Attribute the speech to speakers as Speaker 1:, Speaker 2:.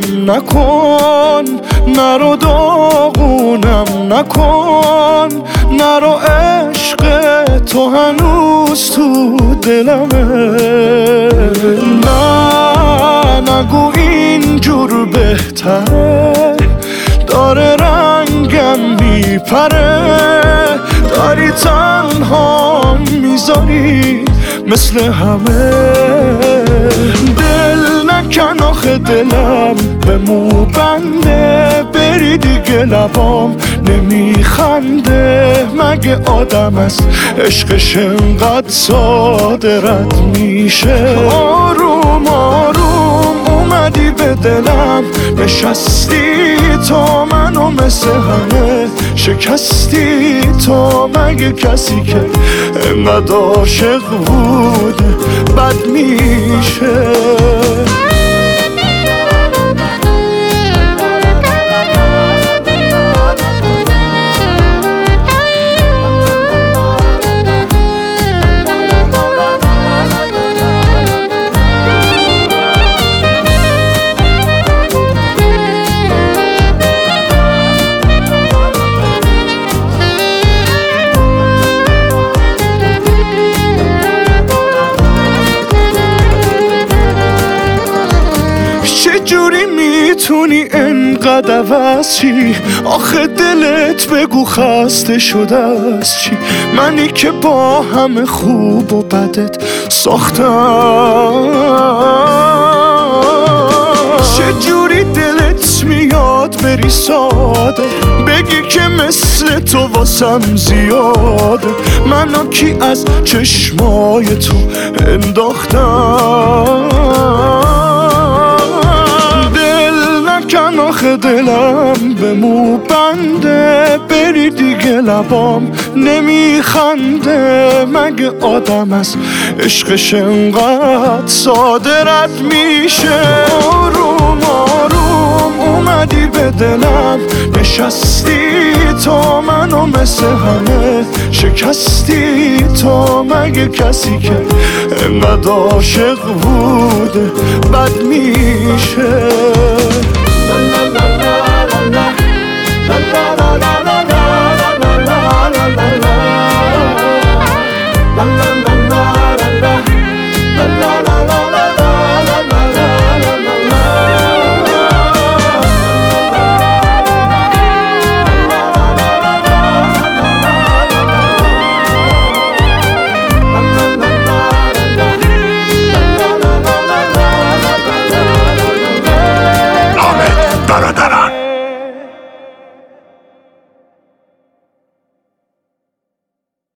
Speaker 1: دیوونم نکن نرو داغونم نکن. نرو عشق تو هنوز تو دلمه. نه نگو اینجور بهتره. داره رنگم میپره. داری تنها می‌ذاری مثل همه. آخه دلم به مو بنده بری دیگه لبام نمیخنده. مگه آدم است عشقش انقدر ساده رد میشه؟ آروم آروم اومدی به دلم. نشستی تو منو مثل همه شکستی تو مگه کسی که انقدر عاشق بود بد میشه. چجوری می‌تونی انقدر عوض چی آخه دلت بگو خسته شده از چی؟ منی که با همه خوب و بدت ساختم. چجوری دلت میاد بری ساده؟ بگی که مثل تو واسم زیاده. منو کی از چشمای تو انداختم؟ دلم به مو بنده بری دیگه لبام نمیخنده. مگه آدم از عشقش انقدر صادرت میشه؟ آروم آروم اومدی به دلم. نشستی تو منو مثل همه. شکستی تو مگه کسی که انقدر عاشق بوده بد میشه.